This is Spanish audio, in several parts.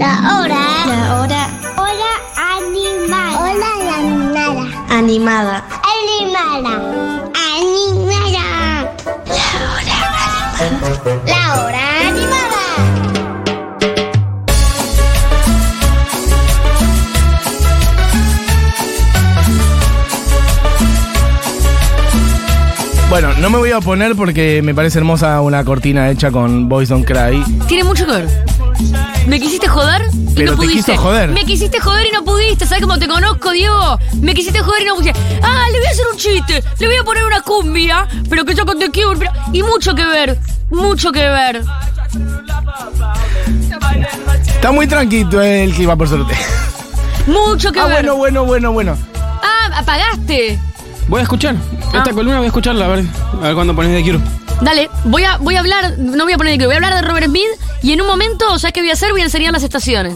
La hora. La hora Hora animada. Hora animada. animada. Animada. Animada. La hora animada. Bueno, no me voy a oponer porque me parece hermosa una cortina hecha con Boys Don't Cry. Tiene mucho que ver. Me quisiste joder y Pero no te pudiste. quiso joder. Me quisiste joder y no pudiste. ¿Sabes cómo te conozco, Diego? Me quisiste joder y no pudiste. Ah, le voy a hacer un chiste. Le voy a poner una cumbia, pero que yo con The Cure. pero- Y mucho que ver. Mucho que ver. Está muy tranquilo el clima, por suerte. Mucho que Ah, ver. bueno, bueno, bueno, bueno. Ah, apagaste. Voy a escuchar. Esta Ah. columna voy a escucharla, a ver, a ver cuándo pones de quiero. Dale, voy a, voy a hablar, no voy a poner Cure, voy a hablar de Robert Smith y en un momento, ¿sabes qué voy a hacer? Voy a enseñar las estaciones.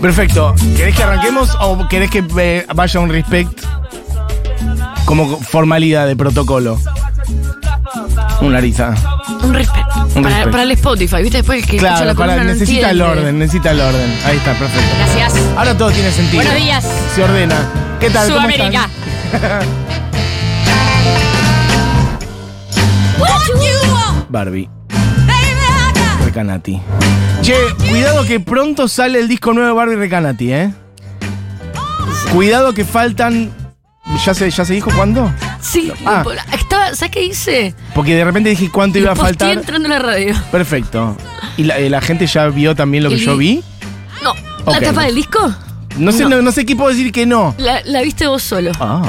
Perfecto. ¿Querés que arranquemos o querés que eh, vaya un respect como formalidad de protocolo? Una risa. Un respeto. Un para, para el Spotify, ¿viste? Después que Claro, la para, columna no necesita el orden, necesita el orden. Ahí está, perfecto. Gracias. Ahora todo tiene sentido. Buenos días. Se ordena. ¿Qué tal? ¿Cómo están? Barbie. Recanati. Che, cuidado que pronto sale el disco nuevo de Barbie Recanati, ¿eh? Cuidado que faltan. ¿Ya se, ya se dijo cuándo? Sí, Ah. estaba, ¿sabes qué hice? Porque de repente dije cuánto iba a posteé faltar. entrando en la radio. Perfecto. ¿Y la, eh, la gente ya vio también lo que El yo vi? No. ¿la tapa del disco? No sé, No. no. no sé qué puedo decir que no. La, la viste vos solo. Ah,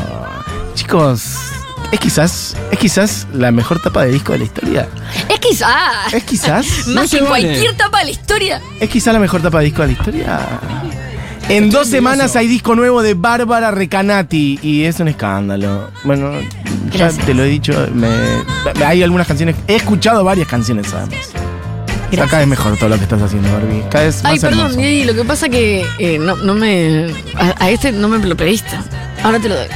chicos, es quizás, es quizás la mejor tapa de disco de la historia. Es quizás. Es quizás, Más que vale. cualquier tapa de la historia. es quizás la mejor tapa de disco de la historia. En dos semanas hay disco nuevo de Bárbara Recanati y es un escándalo. Bueno, ya te lo he dicho, me- hay algunas canciones, he escuchado varias canciones además. Cada vez mejor todo lo que estás haciendo, Barbie. Cada vez más Ay, perdón. Diego, lo que pasa que eh, no, no me. A, a este no me lo pediste. Ahora te lo doy.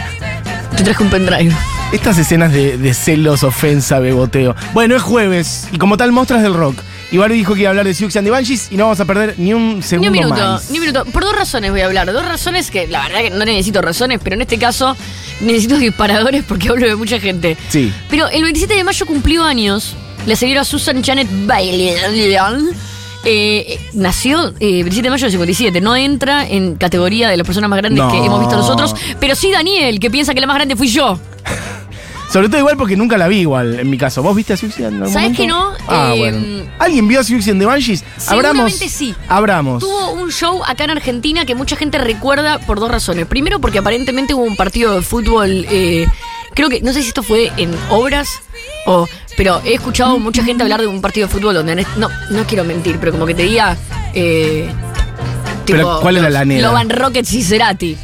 Te traje un pendrive. Estas escenas de, de celos, ofensa, beboteo. Bueno, es jueves y como tal, Mostras del Rock. Y Barbie dijo que iba a hablar de Siouxsie and the Banshees y no vamos a perder ni un Ni segundo un minuto, más. ni un minuto. Por dos razones voy a hablar. Dos razones que la verdad que no necesito razones, pero en este caso necesito disparadores porque hablo de mucha gente. Sí. Pero el 27 de mayo cumplió años la señora Susan Janet Bailey. Eh, nació eh, 27 de mayo del 57. No entra en categoría de las personas más grandes No. que hemos visto nosotros. Pero sí Daniel, que piensa que la más grande fui yo. Sobre todo igual porque nunca la vi igual, en mi caso. ¿Vos viste a Siouxsie en algún ¿Sabes momento? que no? Ah, Eh, bueno. ¿Alguien vio a and the Banshees? Seguramente sí. Abramos. Tuvo un show acá en Argentina que mucha gente recuerda por dos razones. Primero, porque aparentemente hubo un partido de fútbol. eh, creo que, no sé si esto fue en obras o. Pero he escuchado mucha gente hablar de un partido de fútbol donde. No, no quiero mentir, pero como que te diga. eh, Pero, ¿cuál era los la nena? Loban Rockets y Cerati.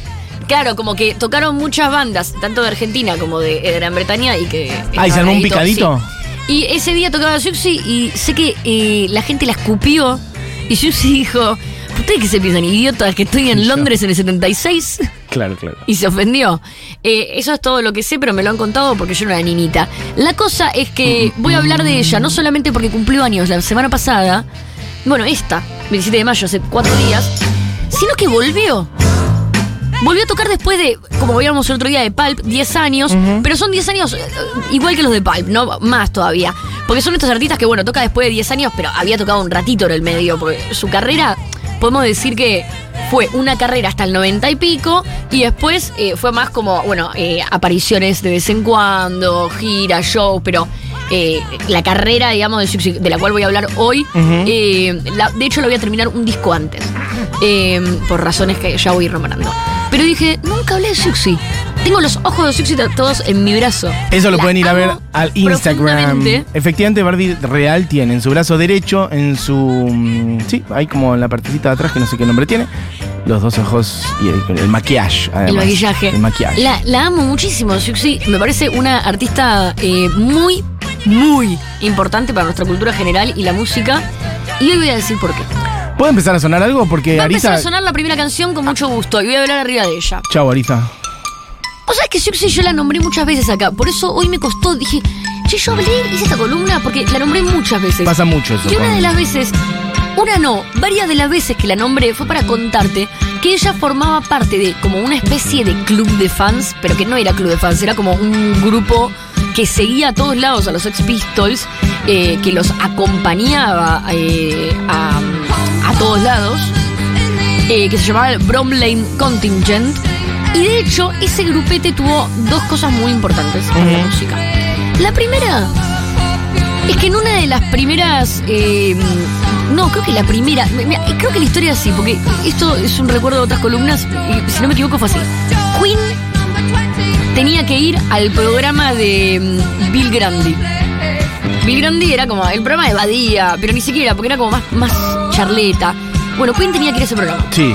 Claro, como que tocaron muchas bandas, tanto de Argentina como de, de Gran Bretaña y que. Ah, ¿y se armó un picadito? sí. Y ese día tocaba Siuxi y sé que eh, la gente la escupió. Y Siuxi dijo: ¿Ustedes qué se piensan, idiotas, que estoy en Londres en el 76? Claro, claro. Y se ofendió. Eh, eso es todo lo que sé, pero me lo han contado porque yo era una niñita. La cosa es que voy a hablar de ella, no solamente porque cumplió años la semana pasada, bueno, esta, 27 de mayo, hace cuatro días, sino que volvió. Volvió a tocar después de, como veíamos el otro día, de Pulp, 10 años, pero son 10 años eh, igual que los de Pulp, no más todavía. Porque son estos artistas que, bueno, toca después de 10 años, pero había tocado un ratito en el medio, porque su carrera, podemos decir que fue una carrera hasta el 90 y pico, y después eh, fue más como, bueno, eh, apariciones de vez en cuando, gira, show, pero eh, la carrera, digamos, de, de la cual voy a hablar hoy, eh, la- de hecho la voy a terminar un disco antes, por razones que ya voy remarando. Pero dije, nunca hablé de Siouxsie. Tengo los ojos de Siouxsie todos en mi brazo. Eso lo La pueden ir a ver amo al Instagram. profundamente. Efectivamente, Barbie Real tiene en su brazo derecho, en su. mm, Sí, ahí como en la partecita de atrás, que no sé qué nombre tiene. Los dos ojos y el, el maquillaje. El maquillaje. El maquillaje. La, la amo muchísimo, Siouxsie. Me parece una artista eh, muy, muy importante para nuestra cultura general y la música. Y hoy voy a decir por qué. ¿Puede empezar a sonar algo? Porque Va a empezar a sonar la primera canción con mucho gusto y voy a hablar arriba de ella. Chau, Arisa. Vos sabés que Siouxsie yo la nombré muchas veces acá, por eso hoy me costó, dije, che, yo hablé, hice esta columna porque la nombré muchas veces. Pasa mucho eso. Y una con- de las veces, una no, varias de las veces que la nombré fue para contarte que ella formaba parte de como una especie de club de fans, pero que no era club de fans, era como un grupo que seguía a todos lados a los Sex Pistols, eh, que los acompañaba eh, a, a todos lados, eh, que se llamaba el Bromley Contingent. Y de hecho, ese grupete tuvo dos cosas muy importantes para la música. La primera es que en una de las primeras. No, creo que la primera. mira, creo que la historia es así, porque esto es un recuerdo de otras columnas. y si no me equivoco, fue así. Queen tenía que ir al programa de mm, Bill Grandi. Bill Grandi era como el programa de Badía, pero ni siquiera, porque era como más, más charleta. Bueno, Queen tenía que ir a ese programa. Sí.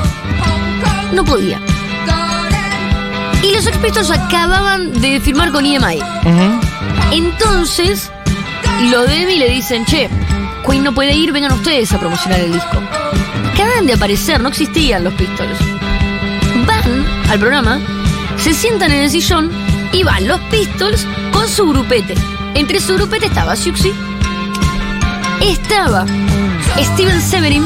No podía. Y los Sex Pistols acababan de firmar con EMI. Ujú. Entonces, lo de Emi le dicen, che, Queen no puede ir, vengan ustedes a promocionar el disco. Acaban de aparecer, no existían los Pistols. Van al programa, se sientan en el sillón y van los Pistols con su grupete. Entre su grupete estaba Siouxsie, estaba Steven Severin,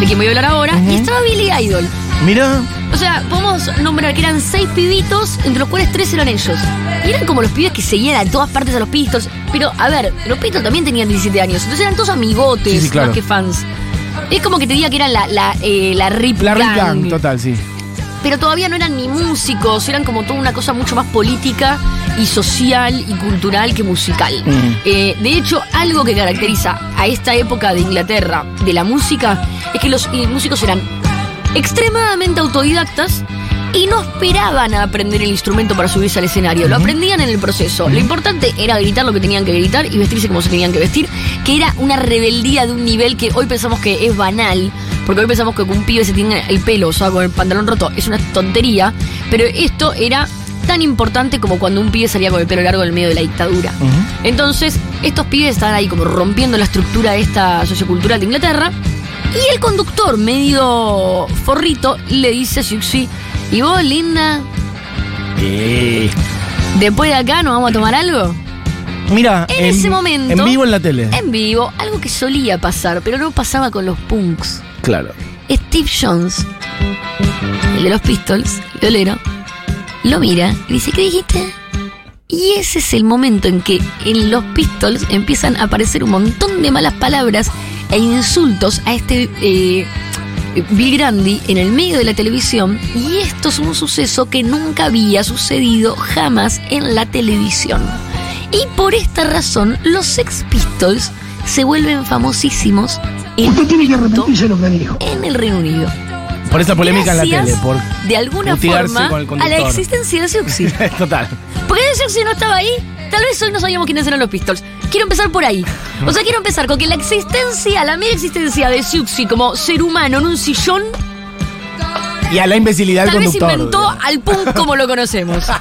de quien voy a hablar ahora, y estaba Billy Idol. Mira. O sea, podemos nombrar que eran seis pibitos, entre los cuales tres eran ellos. Y eran como los pibes que seguían a todas partes a los Pistols. Pero, a ver, los Pistols también tenían 17 años, entonces eran todos amigotes, Sí, sí, claro. más que fans. Es como que te diga que eran la, la, eh, la Rip La Gang. Gang, total, sí. Pero todavía no eran ni músicos, eran como toda una cosa mucho más política y social y cultural que musical. Eh, de hecho, algo que caracteriza a esta época de Inglaterra de la música es que los eh, músicos eran extremadamente autodidactas y no esperaban a aprender el instrumento para subirse al escenario, lo aprendían en el proceso. Lo importante era gritar lo que tenían que gritar y vestirse como se tenían que vestir, que era una rebeldía de un nivel que hoy pensamos que es banal, porque hoy pensamos que un pibe se tiene el pelo, o sea, con el pantalón roto, es una tontería, pero esto era tan importante como cuando un pibe salía con el pelo largo en el medio de la dictadura. Entonces, estos pibes estaban ahí como rompiendo la estructura de esta sociocultural de Inglaterra. Y el conductor, medio forrito, le dice a Siouxsie, ¿y vos, linda? Eh. Después de acá nos vamos a tomar algo. Mira, En ese momento- En vivo en la tele. En vivo, algo que solía pasar, pero no pasaba con los punks. Claro. Steve Jones, el de los Pistols, el violero, lo mira y dice, ¿qué dijiste? Y ese es el momento en que en los Pistols empiezan a aparecer un montón de malas palabras e insultos a este eh, Bill Grandi en el medio de la televisión. Y esto es un suceso que nunca había sucedido jamás en la televisión. Y por esta razón, los Sex Pistols se vuelven famosísimos en, Usted tiene que arrepentirse lo que dijo. en el Reino Unido. Por esta polémica en la tele. Por... de alguna forma con el a la existencia de Siouxsie. Total. Porque si Siouxsie no estaba ahí, tal vez hoy no sabíamos quiénes eran los Pistols. Quiero empezar por ahí. O sea, quiero empezar con que la existencia, la mera existencia de Siouxsie como ser humano en un sillón, Y a la imbecilidad del tal vez conductor. inventó al punk como lo conocemos.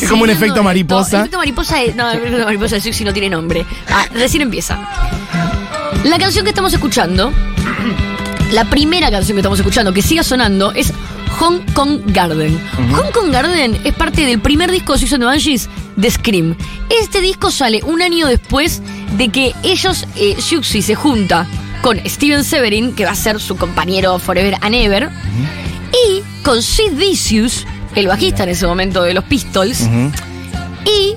Es como un efecto mariposa. El efecto mariposa, es- no, el efecto mariposa de Siouxsie no tiene nombre. Ah, recién empieza. La canción que estamos escuchando, la primera canción que estamos escuchando, que siga sonando, es Hong Kong Garden. Hong Kong Garden es parte del primer disco de Susan Banshees de Scream. Este disco sale un año después de que ellos, eh, se junta con Steven Severin, que va a ser su compañero Forever and Ever, y con Sid Vicious, el bajista en ese momento de los Pistols, y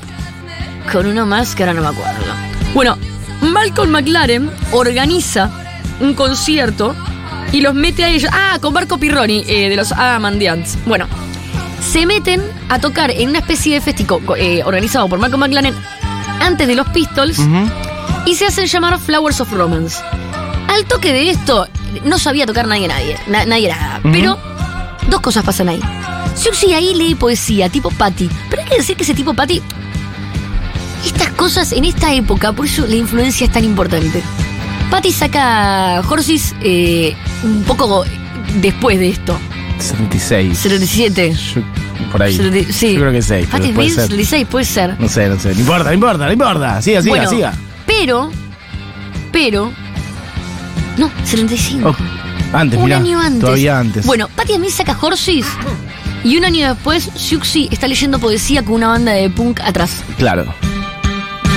con uno más que ahora no me acuerdo. Bueno, Malcolm McLaren organiza un concierto y los mete a ellos. Ah, con Marco Pirroni, eh, de los Adamandians. Bueno, se meten a tocar en una especie de festico eh, organizado por Malcolm McLaren antes de los Pistols y se hacen llamar Flowers of Romance. Al toque de esto, no sabía tocar nadie, nadie, na- nadie nada. Pero dos cosas pasan ahí. Siouxsie ahí lee poesía, tipo Patty. Pero hay que decir que ese tipo Patty. Estas cosas en esta época, por eso la influencia es tan importante. Patty saca Horses eh, un poco después de esto. 76. 77. Yo- por ahí. 70 sí. Yo creo que 6. Patty puede Smith, ser. 76, puede ser. No sé, no sé. No importa, no importa, no importa. Siga, siga, Bueno, siga. Pero, pero. No, 75. Oh, antes, un mirá. año antes. Todavía antes. Bueno, Patty Smith saca Horses. Y un año después, Siouxsie está leyendo poesía con una banda de punk atrás. Claro.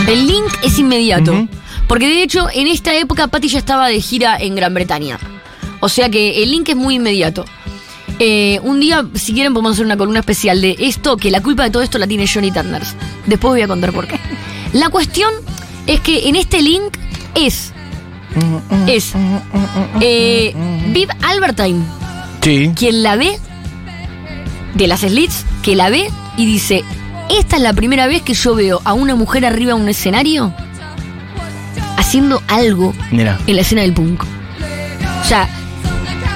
El link es inmediato. Ujú. Porque de hecho, en esta época Patty ya estaba de gira en Gran Bretaña. O sea que el link es muy inmediato. Eh, un día, si quieren, podemos hacer una columna especial de esto, que la culpa de todo esto la tiene Johnny Thunders. Después voy a contar por qué. La cuestión es que en este link es. Es. Eh, Viv Albertine, Sí. quien la ve, de las slits, que la ve y dice: Esta es la primera vez que yo veo a una mujer arriba de un escenario haciendo algo Mira. en la escena del punk. O sea,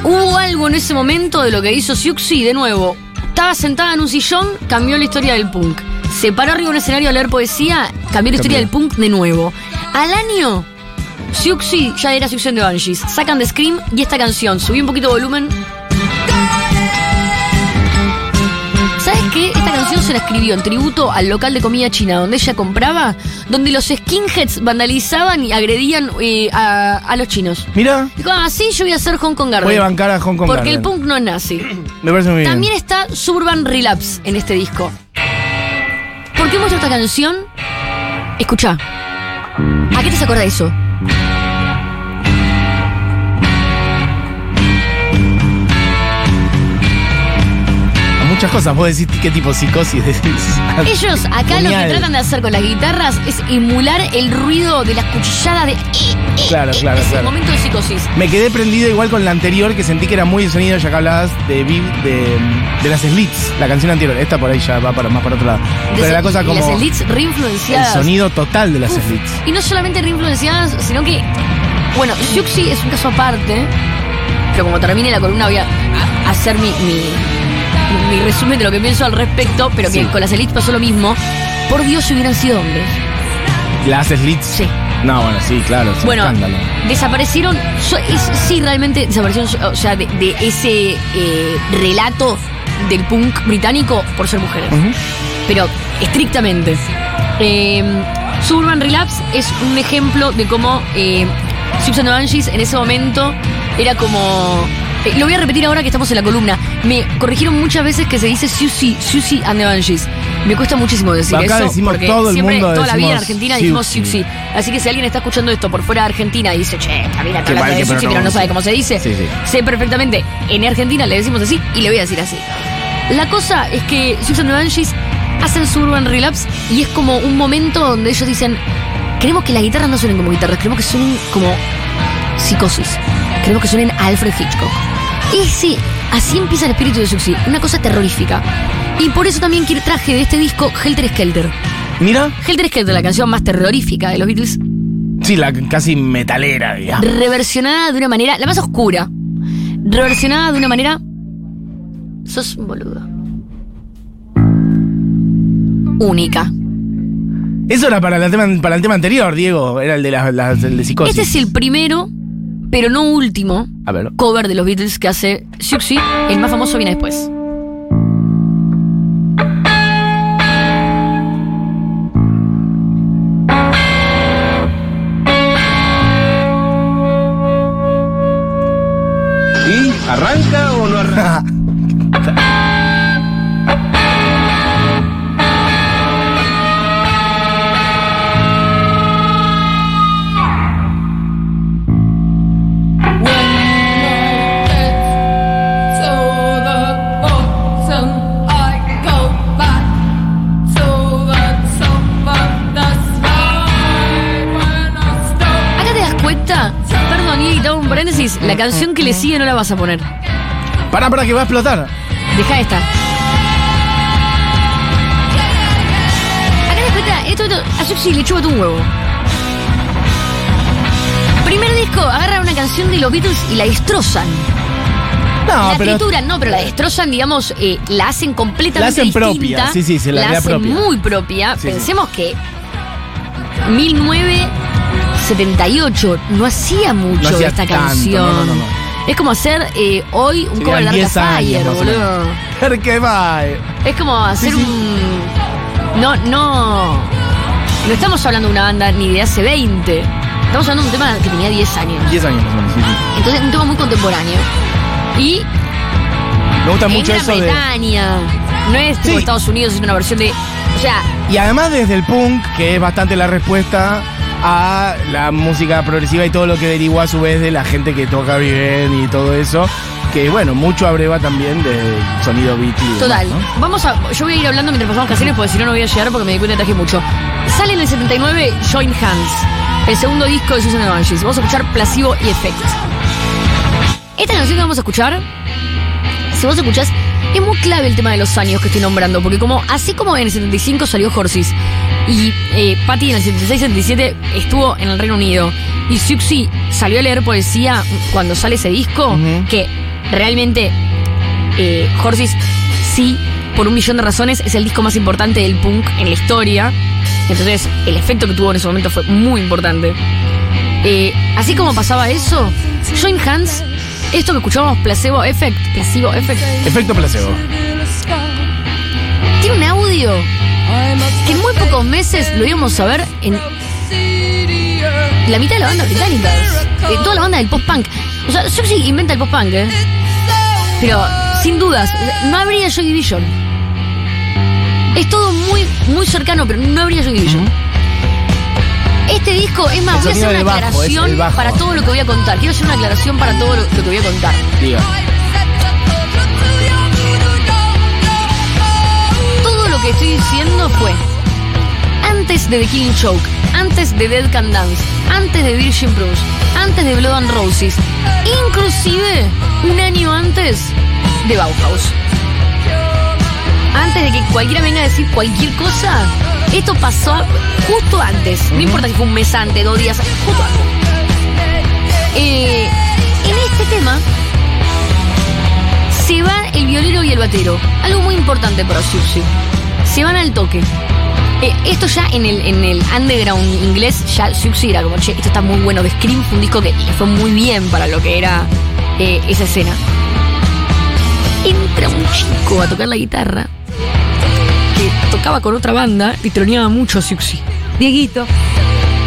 hubo algo en ese momento de lo que hizo Siuxi, de nuevo. Estaba sentada en un sillón, cambió la historia del punk. Se paró arriba de un escenario a leer poesía, cambió la historia del punk de nuevo. Al año, Siuxi ya era Siuxi the Banshees. Sacan de Scream y esta canción. Subí un poquito de volumen. Canción se la escribió en tributo al local de comida china donde ella compraba, donde los skinheads vandalizaban y agredían eh, a, a los chinos. Mira, Dijo, ah, sí, yo voy a hacer Hong Kong Garden. voy a bancar a Hong Kong Porque el punk no es nazi. Me parece muy bien. También está Suburban Relapse en este disco. ¿Por qué muestro esta canción? Escucha. ¿A qué te acuerdas de eso? Muchas cosas. Vos decís qué tipo de psicosis decís. Ellos acá lo que tratan de hacer con las guitarras es emular el ruido de las cuchilladas de... Claro, claro, ese claro. momento de psicosis. Me quedé prendido igual con la anterior, que sentí que era muy el sonido, ya que hablabas de, de, de las Slits, la canción anterior. Esta por ahí ya va para, más para otro lado. Pero la cosa como Las elites el reinfluenciadas. sonido total de las Uf, Slits. Y no solamente reinfluenciadas, sino que. Bueno, Siuxi es un caso aparte. Pero como termine la columna, voy a, a hacer mi, mi, mi resumen de lo que pienso al respecto. Pero que Sí. con las elites pasó lo mismo. Por Dios, si hubieran sido hombres. Las Slits. Sí. No, bueno, sí, claro, es un Bueno, escándalo. desaparecieron. so- es- sí, realmente desaparecieron. O sea, de, de ese eh, relato del punk británico por ser mujeres. Pero estrictamente. Eh, Suburban Relapse es un ejemplo de cómo eh, Siouxsie and Banshees en ese momento era como. Eh, lo voy a repetir ahora que estamos en la columna. Me corrigieron muchas veces que se dice Siouxsie, Siouxsie and the Banshees. Me cuesta muchísimo decir Acá eso. decimos porque todo el siempre, mundo toda la vida en decimos Argentina Siouxsie. Siouxsie. Así que si alguien está escuchando esto por fuera de Argentina y dice, che, está Qué hablando mal de Siouxsie, pero no sabe cómo se dice, Sí, sí. sé perfectamente. En Argentina le decimos así y le voy a decir así. La cosa es que Siouxsie and the Banshees hacen Suburban Relapse y es como un momento donde ellos dicen, queremos que las guitarras no suenen como guitarras, queremos que suenen como psicosis, queremos que suenen a Alfred Hitchcock. Ese, así empieza el espíritu de Siouxsie, una cosa terrorífica. Y por eso también quiero- traje de este disco Helter Skelter. Mira, Helter Skelter, la canción más terrorífica de los Beatles, sí, la casi metalera, digamos. reversionada de una manera, la más oscura, reversionada de una manera... Sos un boludo. Única. Eso era para el tema, para el tema anterior, Diego. Era el de las las- el de psicosis. Este es el primero, pero no último, A ver. cover de los Beatles que hace Siouxsie. El más famoso viene después. ¿Y arranca o no arranca? La canción que le sigue no la vas a poner. Para, para que va a explotar. Deja esta. Acá les cuenta, esto, esto a le chupa tu huevo. Primer disco, agarra una canción de los Beatles y la destrozan. No, la pero, no, pero la eh, destrozan, digamos, eh, la hacen completamente. La hacen propia, sí, sí, se la, la hacen muy propia. Pensemos sí. que 1009 78 no hacía mucho no hacía esta tanto, canción. No, es como hacer eh, hoy un cover de Arca Fire, boludo. Es como hacer un. No, no. No estamos hablando de una banda ni de hace 20. Estamos hablando de un tema que tenía 10 años. 10 años más o menos, sí, Entonces, un tema muy contemporáneo. Y. Me gusta mucho eso Gran Bretaña. De... No es tipo Estados Unidos, sino una versión de. O sea. Y además, desde el punk, que es bastante la respuesta a la música progresiva y todo lo que derivó a su vez de la gente que toca bien y todo eso, que bueno, mucho abreva también del sonido beat. y demás, total. ¿no? Vamos a. Yo voy a ir hablando mientras pasamos canciones porque si no, no voy a llegar porque me di cuenta que traje mucho. Sale en el 79 Join Hands, el segundo disco de Susan Evangelis. Vamos a escuchar Placebo y Effect. Esta canción que vamos a escuchar, si vos escuchás, es muy clave el tema de los años que estoy nombrando, porque como así como en el 75 salió Horses y eh, Patty en el 76-77 estuvo en el Reino Unido y Siouxsie salió a leer poesía cuando sale ese disco, que realmente eh, Horses sí, por un millón de razones, es el disco más importante del punk en la historia. Entonces, el efecto que tuvo en ese momento fue muy importante. Eh, así como pasaba eso, Join Hands, esto que escuchamos, Placebo Effect, Placebo Effect, Efecto placebo. tiene un audio que en muy pocos meses lo íbamos a ver en la mitad de la banda británica, en toda la banda del post-punk. O sea, Siouxsie inventa el post-punk, ¿eh? Pero, sin dudas, no habría Joy Division. Es todo muy, muy cercano, pero no habría Joy Division. Este disco, es más, El voy a hacer una bajo, aclaración para todo lo que voy a contar. Quiero hacer una aclaración para todo lo, lo que voy a contar. Diga. Que estoy diciendo fue antes de The Killing Choke, antes de Dead Can Dance, antes de Virgin Bruce, antes de Blood and Roses, inclusive un año antes de Bauhaus. Antes de que cualquiera venga a decir cualquier cosa, esto pasó justo antes. No importa si fue un mes antes, dos días, justo antes. Eh, en este tema se va el violero y el batero. Algo muy importante para Siouxsie. Se van al toque. Eh, esto ya en el, en el underground inglés, ya Siouxsie era como, che, esto está muy bueno. The Scream fue un disco que fue muy bien para lo que era eh, esa escena. Entra un chico a tocar la guitarra que tocaba con otra banda y troneaba mucho a Siouxsie. Dieguito.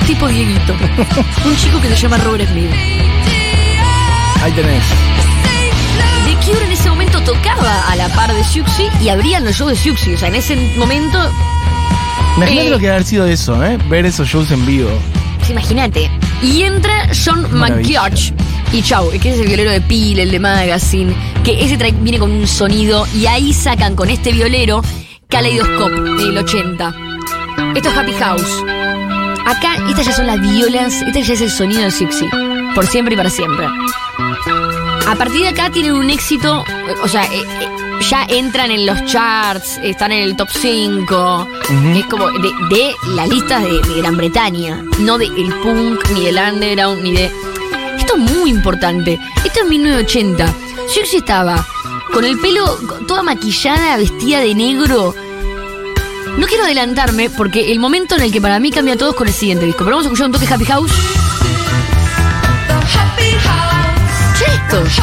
Tipo Dieguito. un chico que se llama Robert Smith. Ahí tenés. The Cure tocaba a la par de Siouxsie y abrían los shows de Siouxsie. O sea, en ese momento, Imagínate Eh. lo que debe haber sido eso, ¿eh? Ver esos shows en vivo. pues, imagínate. Y entra John. McKeoch. Y chau, que es el violero de Peel, el de Magazine. Que ese track viene con un sonido. Y ahí sacan con este violero Kaleidoscope del 80. Esto es Happy House. Acá, estas ya son las violas. Este ya es el sonido de Siouxsie. Por siempre y para siempre. A partir de acá tienen un éxito, o sea, eh, eh, ya entran en los charts, están en el top 5, es como de, de las listas de, de Gran Bretaña, no del punk, ni del underground, ni de... Esto es muy importante, esto es 1980, Siouxsie estaba con el pelo toda maquillada, vestida de negro. No quiero adelantarme porque el momento en el que para mí cambia todo es con el siguiente disco, pero vamos a escuchar un toque Happy House. ¿Qué es esto?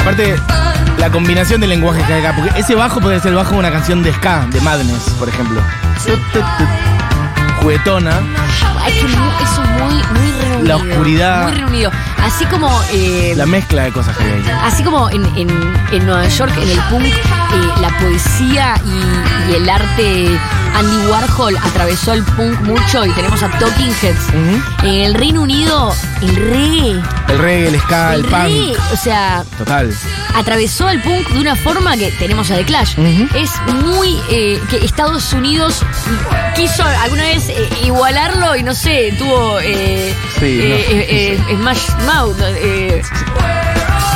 Aparte, la combinación de lenguajes que hay acá, porque ese bajo puede ser el bajo de una canción de ska, de Madness, por ejemplo. Juguetona. Es muy, muy. La oscuridad. Muy reunido. Así como. eh, La mezcla de cosas que hay. Así como en, en- en Nueva York, en el punk, eh, la poesía y, y el arte Andy Warhol atravesó el punk mucho y tenemos a Talking Heads. En el Reino Unido, el reggae. El reggae, el ska, el, el reggae, punk. o sea, Total. atravesó al punk de una forma que tenemos a The Clash. Es muy eh, que Estados Unidos quiso alguna vez eh, igualarlo y no sé, tuvo eh, Sí, no. eh, eh, Smash Mouth. eh,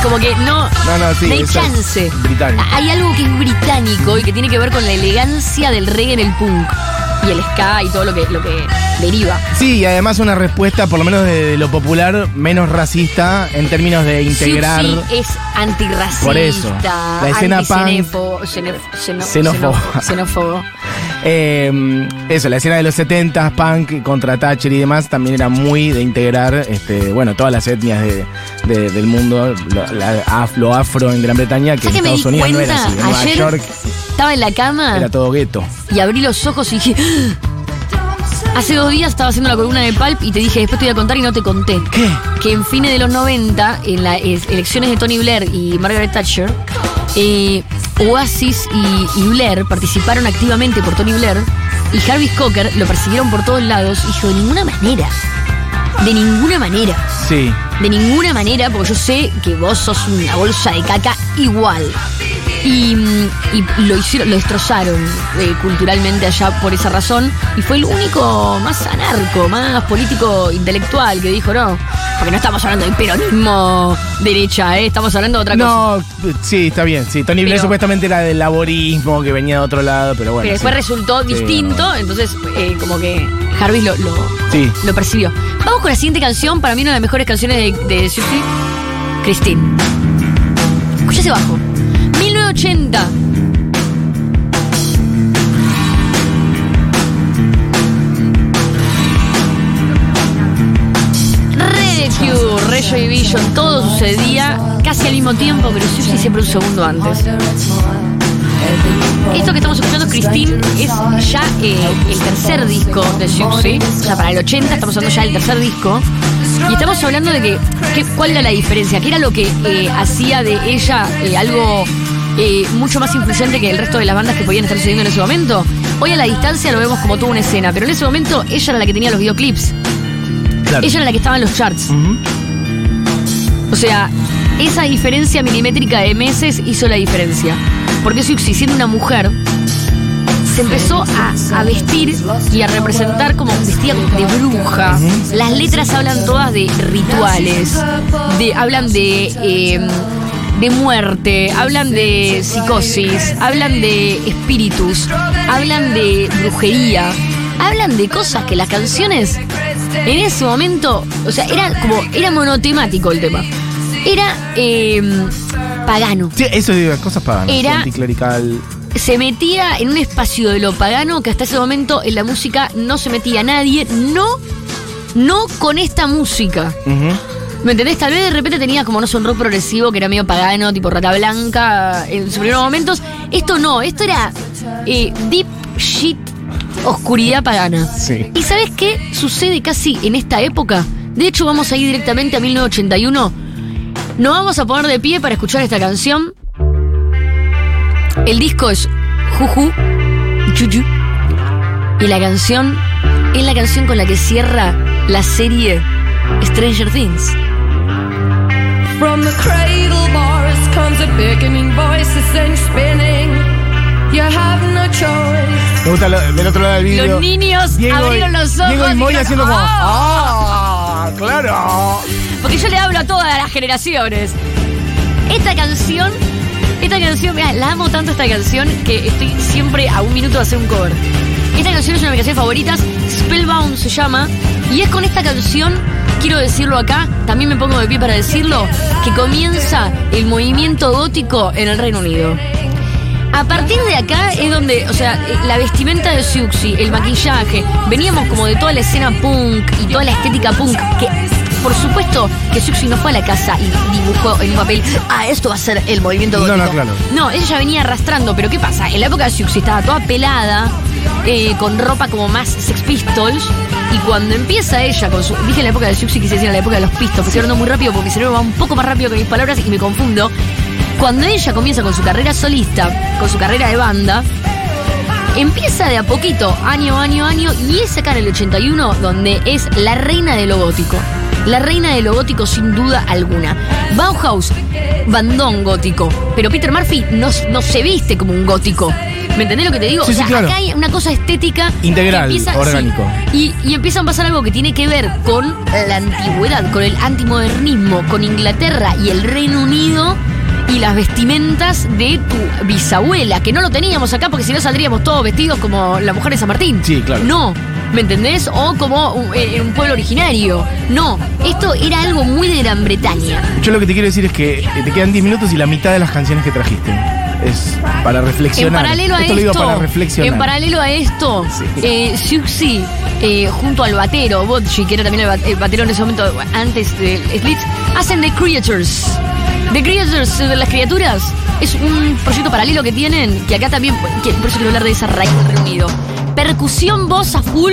como que no, No, no, sí, hay chance. británico. Hay algo que es británico y que tiene que ver con la elegancia del reggae en el punk y el ska y todo lo que, lo que deriva. Sí, y además una respuesta, por lo menos de lo popular, menos racista en términos de integrar. Siouxsie es antirracista. Por eso, la escena punk- antisenefo- xenef- xeno- Xenófobo. xenófobo- xenófobo. Eh, eso, la escena de los 70 punk contra Thatcher y demás, también era muy de integrar, este, bueno, todas las etnias de- de- del mundo, lo, la af- lo afro en Gran Bretaña, que en ¿Sabes que me Estados Unidos no era así. En Nueva York estaba en la cama era todo gueto. y abrí los ojos y dije. Hace dos días estaba haciendo la columna de Pulp y te dije, después te voy a contar y no te conté. ¿Qué? Que en fines de los 90, en las elecciones de Tony Blair y Margaret Thatcher, eh, Oasis y, y Blair participaron activamente por Tony Blair y Jarvis Cocker lo persiguieron por todos lados y dijo, de ninguna manera. De ninguna manera. Sí. De ninguna manera, porque yo sé que vos sos una bolsa de caca igual. Y, y lo hicieron, lo destrozaron eh, culturalmente allá por esa razón. Y fue el único más anarco, más político intelectual que dijo, no, porque no estamos hablando de peronismo derecha, ¿eh? estamos hablando de otra cosa. No, sí, está bien. Sí, Tony Blair Pero- supuestamente era del laborismo, que venía de otro lado, pero bueno. Pero después sí. resultó Sí, distinto, no. entonces eh, como que Jarvis lo, lo, Sí. lo percibió. Vamos con la siguiente canción, para mí una de las mejores canciones de, de Siouxsie, Christine. Escucha ese bajo. 1980. Joy Vision, todo sucedía casi al mismo tiempo, pero Siouxsie siempre un segundo antes. Esto que estamos escuchando, Christine, es ya eh, el tercer disco de Siouxsie. O sea, para el 80 estamos hablando ya del tercer disco. Y estamos hablando de que, que- ¿cuál era la diferencia? ¿Qué era lo que eh, hacía de ella eh, algo mucho más influyente que el resto de las bandas que podían estar sucediendo en ese momento? Hoy a la distancia lo vemos como toda una escena, pero en ese momento ella era la que tenía los videoclips. Claro. Ella era la que estaba en los charts. Sea, esa diferencia milimétrica de meses hizo la diferencia. Porque Siouxsie, siendo una mujer, se empezó a, a vestir y a representar como vestida de bruja. Las letras hablan todas de rituales, de, hablan de, eh, de muerte, hablan de psicosis, hablan de espíritus, hablan de brujería, hablan de cosas que las canciones en ese momento, o sea, era como, era monotemático el tema. Era eh, pagano. Sí, eso digo, cosas paganas. Era- Anticlerical. Se metía en un espacio de lo pagano que hasta ese momento en la música no se metía nadie, no, no con esta música. ¿Me entendés? Tal vez de repente tenía como no sé, un rock progresivo que era medio pagano, tipo rata blanca, en sus primeros momentos. Esto no, esto era eh, deep shit, oscuridad pagana. Sí. ¿Y sabes qué sucede casi en esta época? De hecho, vamos a ir directamente a 1981. Nos vamos a poner de pie para escuchar esta canción. El disco es Juju, Juju. Y la canción es la canción con la que cierra la serie Stranger Things. From the cradle bars comes a beckoning voice, thing spinning. You have no choice. Me gusta lo- del otro lado del vídeo. Los niños Diego y- abrieron los ojos. Diego y Moy haciendo como. "Ah". ¡Ah! ¡Claro! Porque yo le hablo a todas las generaciones. Esta canción, esta canción, mira, la amo tanto esta canción que estoy siempre a un minuto de hacer un cover. Esta canción es una de mis canciones favoritas, Spellbound se llama, y es con esta canción, quiero decirlo acá, también me pongo de pie para decirlo, que comienza el movimiento gótico en el Reino Unido. A partir de acá es donde, o sea, la vestimenta de Siouxsie, el maquillaje, veníamos como de toda la escena punk y toda la estética punk, que por supuesto que Siouxsie no fue a la casa y dibujó en un papel, ah, esto va a ser el movimiento No, gótico. no, claro. No, ella ya venía arrastrando, pero ¿qué pasa? En la época de Siouxsie estaba toda pelada, eh, con ropa como más Sex Pistols, y cuando empieza ella con su... Dije en la época de Siouxsie, quise decir en la época de los Pistols, estoy hablando muy rápido porque mi cerebro va un poco más rápido que mis palabras y me confundo. Cuando ella comienza con su carrera solista, con su carrera de banda, empieza de a poquito, año, año, año, y es acá en el 81 donde es la reina de lo gótico. La reina de lo gótico sin duda alguna. Bauhaus, bandón gótico. Pero Peter Murphy no, no se viste como un gótico. ¿Me entendés lo que te digo? Sí, o sí, sea, claro. acá hay una cosa estética. Integral, empieza- sí, orgánico. y, y empieza a pasar algo que tiene que ver con la antigüedad, con el antimodernismo, con Inglaterra y el Reino Unido y las vestimentas de tu bisabuela, que no lo teníamos acá porque si no saldríamos todos vestidos como la mujer de San Martín. Sí, claro. No, ¿me entendés? O como un, eh, un pueblo originario. No, esto era algo muy de Gran Bretaña. Yo lo que te quiero decir es que eh, te quedan 10 minutos y la mitad de las canciones que trajiste. Es para En reflexionar. paralelo a esto lo digo esto, para reflexionar. en paralelo a esto, Sí. eh, Siouxsie, eh, junto al batero, Botchi, que era también el, ba- el batero en ese momento, antes del Slits, hacen The Creatures. The Creatures de las criaturas es un proyecto paralelo que tienen, que acá también, que por eso quiero hablar de esa raíz del Reino Unido. Percusión, voz a full,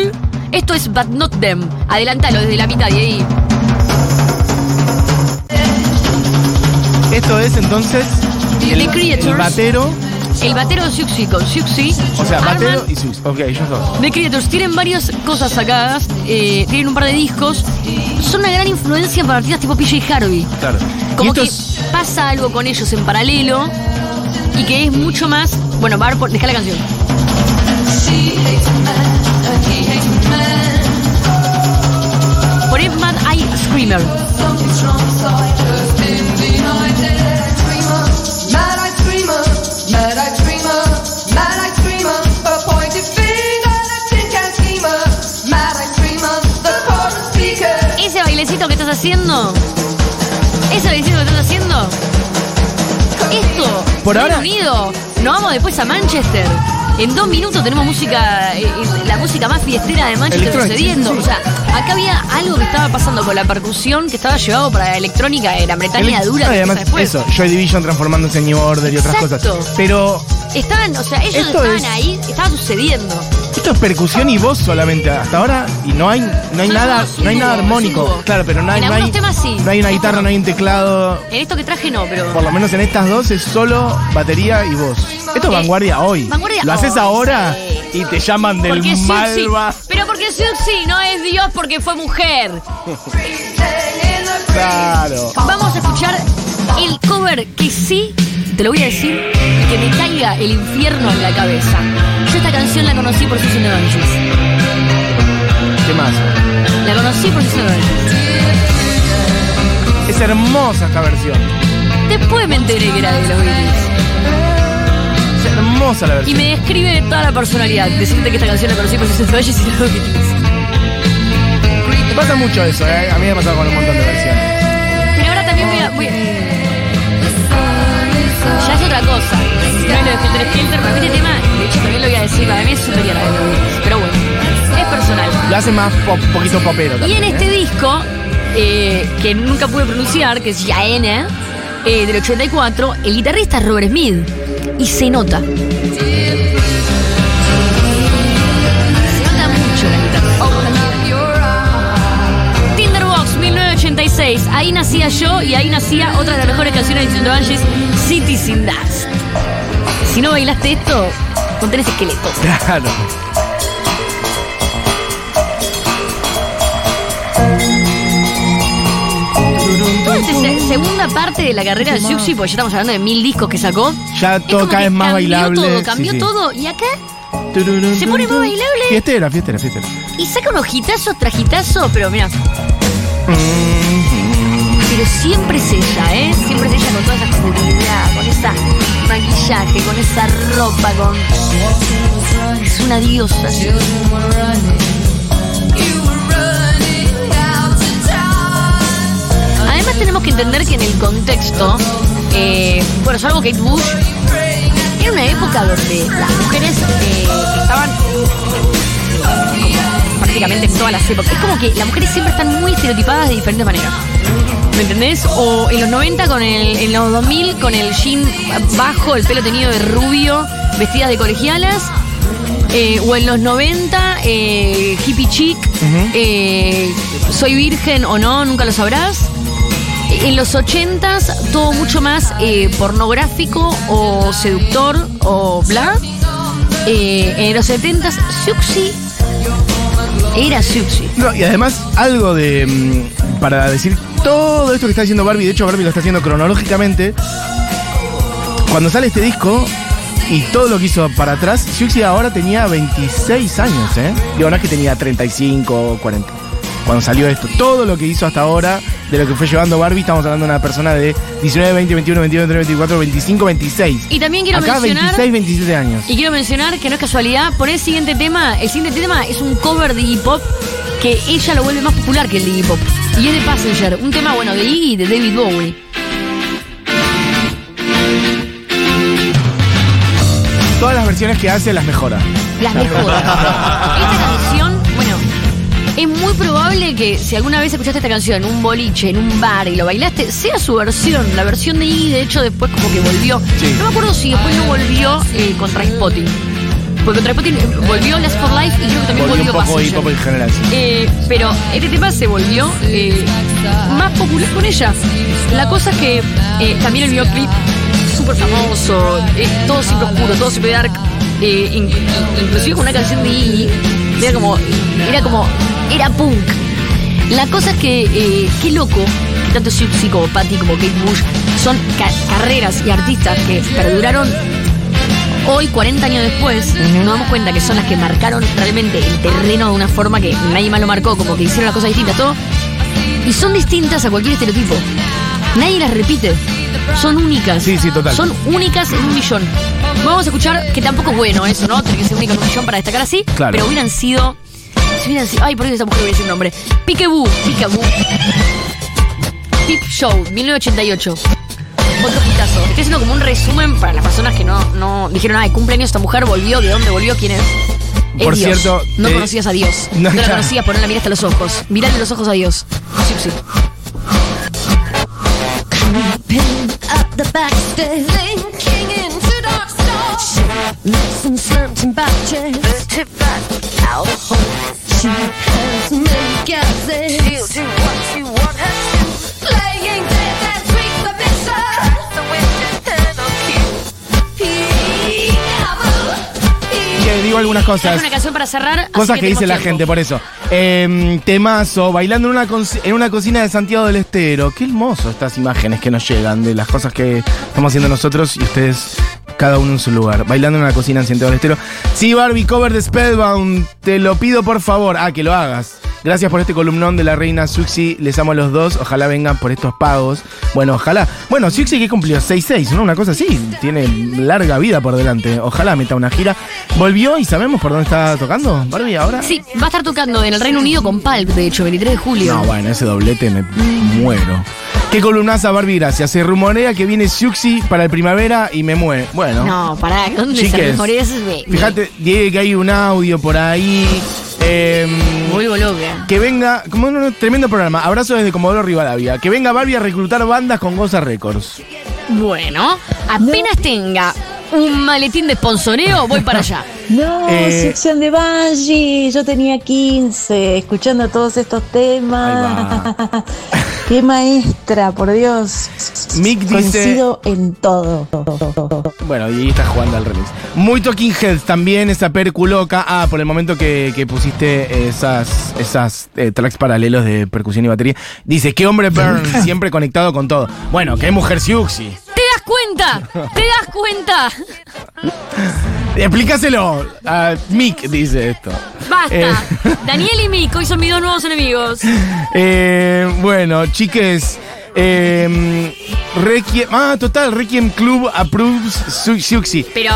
Esto es But Not Them. Adelántalo desde la mitad de ahí. Esto es entonces el, The Creators. el batero, El batero de Siuxi con Siuxi. o sea, arman batero y sus. Ok, ellos dos. The Creators tienen varias cosas sacadas, eh, tienen un par de discos. Son una gran influencia para artistas tipo PJ Harvey. Claro. Como que pasa algo con ellos en paralelo y que es mucho más. Bueno, por. Deja la canción. Poné Mad Eye Screamer. Mad Eye Screamer, Mad Eye Screamer, Mad Eye Screamer, a pointed finger, a tin can schemer, Mad Eye Screamer, the chorus speaker. Ese bailecito que estás haciendo. Ese bailecito que estás haciendo. Esto. Por ahora- Unido. Nos vamos después a Manchester. En dos minutos tenemos música, eh, eh, la música más fiestera de Manchester sucediendo. sí. O sea, acá había algo que estaba pasando con la percusión que estaba llevado para la electrónica de Gran Bretaña el- dura. no, y además, después. eso, Joy Division transformándose en New Order y otras Exacto. cosas. Pero Estaban, o sea, ellos estaban es- ahí, estaba sucediendo. esto es percusión y voz solamente hasta ahora y no hay no hay No, nada no, hay nada armónico. Claro, pero no hay, En no hay, temas sí. no hay una guitarra, no hay un teclado. En esto que traje no, pero. Por lo menos en estas dos es solo batería y voz. Esto es vanguardia hoy. vanguardia Lo haces hoy, ahora sí. y te llaman del Porque Siuxi- malva. Pero porque Siuxi no es Dios porque fue mujer. Claro. Vamos a escuchar el cover que sí, te lo voy a decir, y que me caiga el infierno en la cabeza. Yo esta canción la conocí por Susan Oranges. ¿Qué más? La conocí por Susan Oranges. Es hermosa esta versión. Después me enteré que era de los Beatles. Es hermosa la Y versión. me describe toda la personalidad. Decirte que esta canción la conocí por Susan Oranges y los Beatles. Me pasa mucho eso, ¿eh? A mí me ha pasado con un montón de versiones. Pero ahora también voy a. voy a- Ya es otra cosa. No es lo de Helter Skelter, para mí este tema, de hecho también lo voy a decir, para mí es superior a Beatles. Pero bueno, es personal. Lo hace más pop, poquito popero Y también. en este ¿eh? disco, eh, que nunca pude pronunciar, que es Yaena, eh, del 84, el guitarrista es Robert Smith. Y se nota. Se nota mucho la guitarra. Tinderbox 1986. Ahí nacía yo y ahí nacía otra de las mejores canciones de Cindy Angeles, Cities in Dust. Si no bailaste esto, contenés esqueletos. Claro. Se- segunda parte de la carrera de Siuxi, porque ya estamos hablando de mil discos que sacó. Ya es todo cada vez más cambió bailable. Todo, sí, cambió sí. todo. Y acá Se pone más bailable. Fiestera, fiestera, fiestera. y saca unos hitazos tras hitazos, pero mira, pero siempre es ella, ¿eh? Siempre es ella con toda esa seguridad, con esa maquillaje, con esa ropa, con. Es una diosa. ¿sí? Además tenemos que entender que en el contexto, eh, bueno, salvo Kate Bush, era una época donde las mujeres eh, estaban como prácticamente en todas las épocas. Es como que las mujeres siempre están muy estereotipadas de diferentes maneras. ¿Me entendés? O en los 90 con el, en los 2000 con el jean bajo, el pelo teñido de rubio, vestidas de colegialas. Eh, o en los 90, eh, hippie chic, eh, soy virgen o no, nunca lo sabrás. En los 80s, todo mucho más eh, pornográfico o seductor o bla. Eh, en los 70s, Siuxi era Siuxi. No, y además, algo de. mm, Para decir todo esto que está haciendo Barbie, de hecho, Barbie lo está haciendo cronológicamente. Cuando sale este disco y todo lo que hizo para atrás, Siuxi ahora tenía 26 años, ¿eh? Digo, no es que tenía 35 o 40. Cuando salió esto, todo lo que hizo hasta ahora, de lo que fue llevando Barbie, estamos hablando de una persona de 19, 20, 21, 22, 23, 24, 25, 26. Y también quiero Acá mencionar. 26, 27 años. Y quiero mencionar que no es casualidad, por el siguiente tema, el siguiente tema es un cover de Iggy Pop que ella lo vuelve más popular que el de Iggy Pop. Y es de Passenger, un tema bueno de Iggy y de David Bowie. Todas las versiones que hace las mejora. Las mejora. probable que si alguna vez escuchaste esta canción en un boliche, en un bar y lo bailaste, sea su versión. La versión de Iggy, de hecho, después como que volvió. Sí. No me acuerdo si después no volvió eh, con Trainspotting. Porque Spotify volvió Last for Life y creo que también Volvió volvió, un poco hip Passenger. hop en general. sí. Eh, pero este tema se volvió eh, más popular con ella. La cosa es que eh, también el videoclip súper famoso, todo siempre oscuro, todo siempre dark, in- in- inclusive con una canción de Iggy, era como, era como, era punk. La cosa es que, eh, qué loco, que tanto Siouxsie como Patty como Kate Bush son ca- carreras y artistas que perduraron hoy, 40 años después, nos damos cuenta que son las que marcaron realmente el terreno de una forma que nadie más lo marcó, como que hicieron las cosas distintas, todo. Y son distintas a cualquier estereotipo. Nadie las repite. Son únicas. Sí, sí, total. Son únicas en un millón. Vamos a escuchar que tampoco es bueno eso, ¿no? Tiene que ser única en un millón para destacar así. Claro. Pero hubieran sido. Si hubieran sido. Ay, por eso esta mujer voy a decir un nombre. Peekaboo. Peekaboo. Peep Show, 1988. Otro hitazo. Estoy haciendo como un resumen para las personas que no, no dijeron, ay, cumpleaños esta mujer, volvió, ¿de dónde volvió? ¿Quién es? Es Por Dios. cierto, No eh, conocías a Dios. no, No, la claro. conocías, por no la miraste a los ojos. Mirale los ojos a Dios. Sí, algunas cosas. Una canción para cerrar. Cosas que, dice la gente, por eso. Eh, temazo, bailando en una, en una cocina de Santiago del Estero. Qué hermoso estas imágenes que nos llegan de las cosas que estamos haciendo nosotros y ustedes, cada uno en su lugar. Bailando en una cocina en Santiago del Estero. Sí, Barbie, cover de Spellbound. Te lo pido por favor. Ah, que lo hagas. Gracias por este columnón de la reina Suxi. Les amo a los dos. Ojalá vengan por estos pagos. Bueno, ojalá. Bueno, Suxi que cumplió 6-6, ¿no? Una cosa así. Tiene larga vida por delante. Ojalá meta una gira. Volvió y sabemos por dónde está tocando Barbie ahora. Sí, va a estar tocando en el Reino Unido con Palp, de hecho, 23 de julio. No, bueno, ese doblete me muero. Qué columnaza, Barbie, gracias. Se rumorea que viene Siuxi para el primavera y me muere. Bueno. No, pará, ¿dónde se Chiques, eso? Me- me Fíjate, Diego, que hay un audio por ahí. Eh, Vuelvo loca. que venga, como un tremendo programa. Abrazo desde Comodoro Rivadavia. Que venga Barbie a reclutar bandas con Goza Records. Bueno, apenas tenga un maletín de sponsoreo, voy para allá. No, Eh, sección de Bungie. Yo tenía 15, escuchando todos estos temas. Qué maestra, por Dios. Mick dice- Coincido en todo. Bueno, y ahí está jugando al remix. Muy Talking Heads también, esa percu loca. Ah, por el momento que, que pusiste esas, esas eh, tracks paralelos de percusión y batería. Dice, qué hombre Burn, siempre conectado con todo. Bueno, qué mujer Siuxi. ¿Te das cuenta? ¿Te das cuenta? Explícaselo. a Mick dice esto. Basta. Eh, Daniel y Mick hoy son mis dos nuevos enemigos. eh, bueno, chiques. Eh, Requiem, ah, total, Requiem Club approves Su- Siuxi. Pero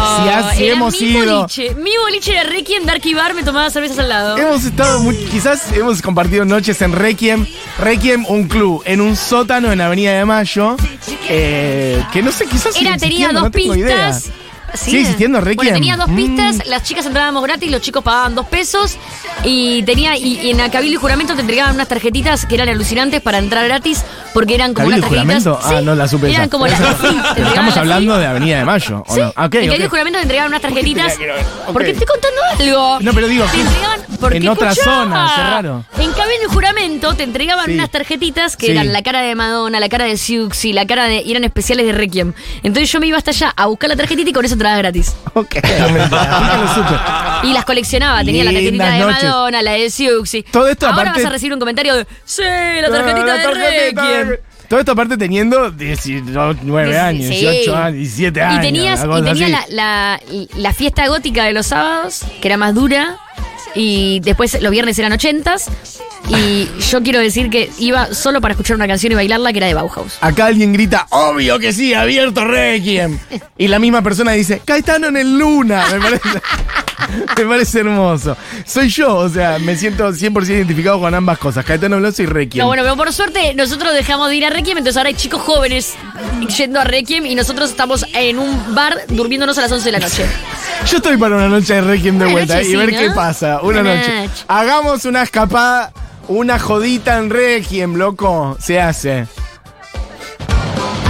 si, era hemos mi ido. boliche. Mi boliche era Requiem, Darky Bar, me tomaba cervezas al lado. Hemos estado, muy- quizás hemos compartido noches en Requiem. Requiem, un club en un sótano en Avenida de Mayo. eh, que no sé, quizás sigue Era, tenía existiendo, dos no tengo idea. pistas. ¿Sigue existiendo Requiem? Bueno, tenía dos Mm. pistas, las chicas entrábamos gratis, los chicos pagaban dos pesos y tenía y, y en Cabildo y Juramento te entregaban unas tarjetitas que eran alucinantes para entrar gratis porque eran como ¿Cabildo y unas tarjetitas. Ah, Sí, no la supe Eran esa. como las Pero sí, te entregaban estamos hablando de Avenida de Mayo, ¿o Sí, no? Ah, ok, en Cabildo y ok. Juramento te entregaban unas tarjetitas. Porque estoy contando algo. No, pero digo, te entregaban. Porque, En otra zona, qué raro. En Cabildo y Juramento te entregaban Sí. unas tarjetitas que eran la cara de Madonna, la cara de Siuxi, la cara de. y eran especiales de Requiem. Entonces yo me iba hasta allá a buscar la tarjetita y con eso entraba gratis. Ok. Y las coleccionaba. Tenía la tarjetita Lindas de noches. Madonna, la de Siuxi. Todo esto Ahora aparte- vas a recibir un comentario de. Sí, la tarjetita La de tarjetita Requiem. Todo esto aparte teniendo 19 años, Sí. 18 años, 17 años. Y tenías, y tenías la, la, la fiesta gótica de los sábados, que era más dura. Y después los viernes eran ochentas. Y yo quiero decir que iba solo para escuchar una canción y bailarla que era de Bauhaus. Acá alguien grita, obvio que sí, abierto Requiem. Y la misma persona dice, Caetano en el Luna. Me parece, me parece hermoso. Soy yo, o sea, me siento 100% identificado con ambas cosas, Caetano Veloso y Requiem. No, bueno, pero por suerte nosotros dejamos de ir a Requiem, entonces ahora hay chicos jóvenes yendo a Requiem y nosotros estamos en un bar durmiéndonos a las 11 de la noche. Yo estoy para una noche de Requiem de Una vuelta noche y sí, ver ¿no? qué pasa. Una Una noche. noche. Hagamos una escapada, una jodita en Requiem, loco. Se hace.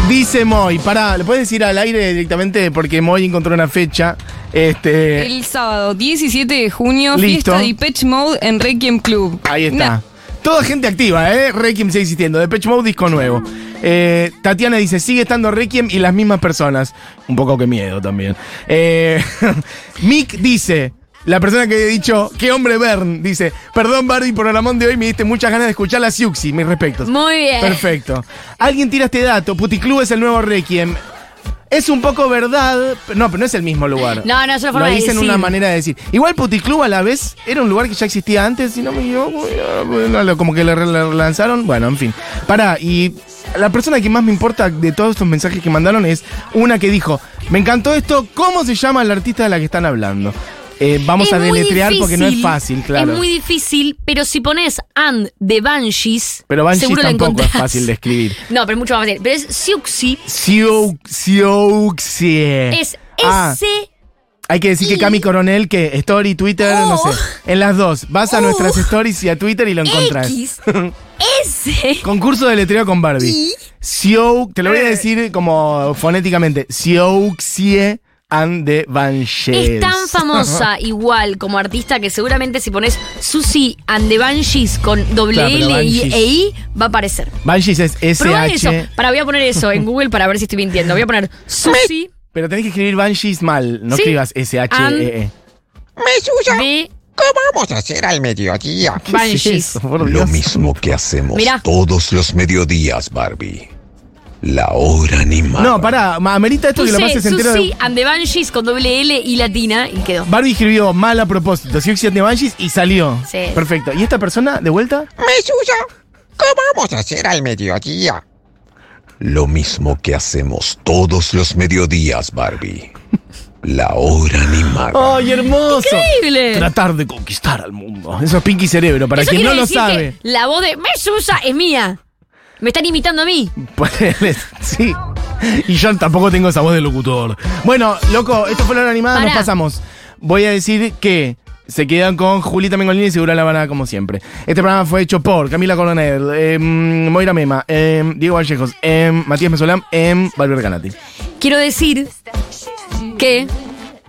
Dice Moy, pará, ¿le puedes decir al aire directamente? Porque Moy encontró una fecha. Este. El sábado 17 de junio, Listo. fiesta de Pitch Mode en Requiem Club. Ahí está. Toda gente activa, ¿eh? Requiem sigue existiendo. Depeche Mode, disco nuevo. Eh, Tatiana dice, sigue estando Requiem y las mismas personas. Un poco que miedo también. Eh, Mick dice, la persona que he dicho, qué hombre Bern, dice, perdón Barbie por el amor de hoy, me diste muchas ganas de escuchar la Siuxi, mis respetos. Muy bien. Perfecto. Alguien tira este dato, Puticlub es el nuevo Requiem. Es un poco verdad, no, pero no es el mismo lugar. No, no, es una forma Lo de dicen decir. una manera de decir. Igual Puticlub a la vez era un lugar que ya existía antes, si no me equivoco. bueno, lo- Como que le relanzaron. Bueno, en fin. Pará, y la persona que más me importa de todos estos mensajes que mandaron es una que dijo: Me encantó esto, ¿cómo se llama el artista de la que están hablando? Eh, vamos Es a deletrear porque no es fácil, claro. Es muy difícil, pero si pones and de Banshees, Pero Banshee seguro tampoco es fácil de escribir. No, pero es mucho más fácil. Pero es Siuxi, Siou- Siouxie. es Ah, S. Hay que decir que Cami Coronel, que Story, Twitter, no sé. En las dos. Vas a O- nuestras stories y a Twitter y lo encontrás. X, S, Concurso de letreo con Barbie. I- Sioux, te lo voy a decir como fonéticamente. Siouxie and the Banshees. Es tan famosa igual como artista que seguramente si pones Susi and the Banshees con doble Claro, L y e I va a aparecer. Banshees es Probá eso. SH. Para, voy a poner eso en Google para ver si estoy mintiendo. Voy a poner Susi Pero tenés que escribir Banshees mal. No Sí. escribas S-H-E-E. B ¿Qué vamos a hacer al mediodía? ¿Qué es Banshees. eso, por Lo mismo que hacemos Mirá. todos los mediodías, Barbie. La hora animada. No, pará. Amerita esto que lo pases entero Susi de... and the Banshees con doble L y latina y quedó. Barbie escribió mal a propósito. Siouxie and the Banshees y salió. Sí. Perfecto. ¿Y esta persona, de vuelta? Mesusa, ¿qué vamos a hacer al mediodía? Lo mismo que hacemos todos los mediodías, Barbie. La hora animada. ¡Ay, hermoso! Increíble. Tratar de conquistar al mundo. Eso es Pinky Cerebro. Para Eso quien no lo sabe. La voz de Mesusa es mía. Me están imitando a mí. Sí. Y yo tampoco tengo esa voz de locutor. Bueno, loco, esto fue la hora animada, nos pasamos. Voy a decir que se quedan con Julita Mengolini y Segura La Habana como siempre. Este programa fue hecho por Camila Coronel, em, Moira Mema, em, Diego Vallejos, em, Matías Mesolam, Barbie Recanati. Quiero decir que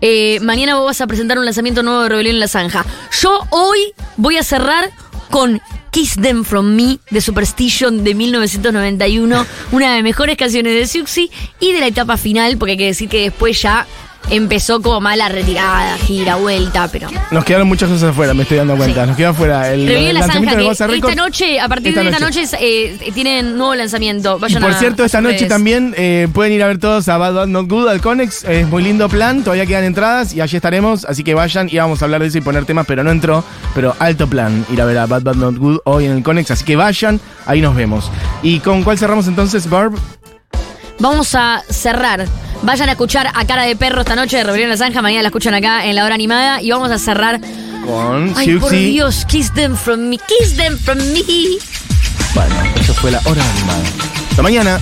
eh, mañana vos vas a presentar un lanzamiento nuevo de Rebelión en la Zanja. Yo hoy voy a cerrar con Kiss Them From Me de Superstition de 1991, una de las mejores canciones de Siuxi y de la etapa final, porque hay que decir que después ya empezó como mala retirada, gira, vuelta, pero... Nos quedaron muchas cosas afuera, me estoy dando cuenta. Sí. Nos queda afuera el, el la lanzamiento de esta noche, a partir de esta noche, eh, tienen nuevo lanzamiento. Y Vayan por a- cierto, esta noche redes. también eh, pueden ir a ver todos a Bad Bad Not Good al Conex. Es muy lindo plan, todavía quedan entradas y allí estaremos. Así que vayan y vamos a hablar de eso y poner temas, pero no entró. Pero alto plan ir a ver a Bad Bad Not Good hoy en el Conex. Así que vayan, ahí nos vemos. ¿Y con cuál cerramos entonces, Barb? Vamos a cerrar. Vayan a escuchar a Cara de Perro esta noche de Rebelión en la Zanja. Mañana la escuchan acá en la hora animada. Y vamos a cerrar. Con Ay, por. Dios, kiss them from me, kiss them from me. Bueno, eso fue la hora animada. Hasta mañana.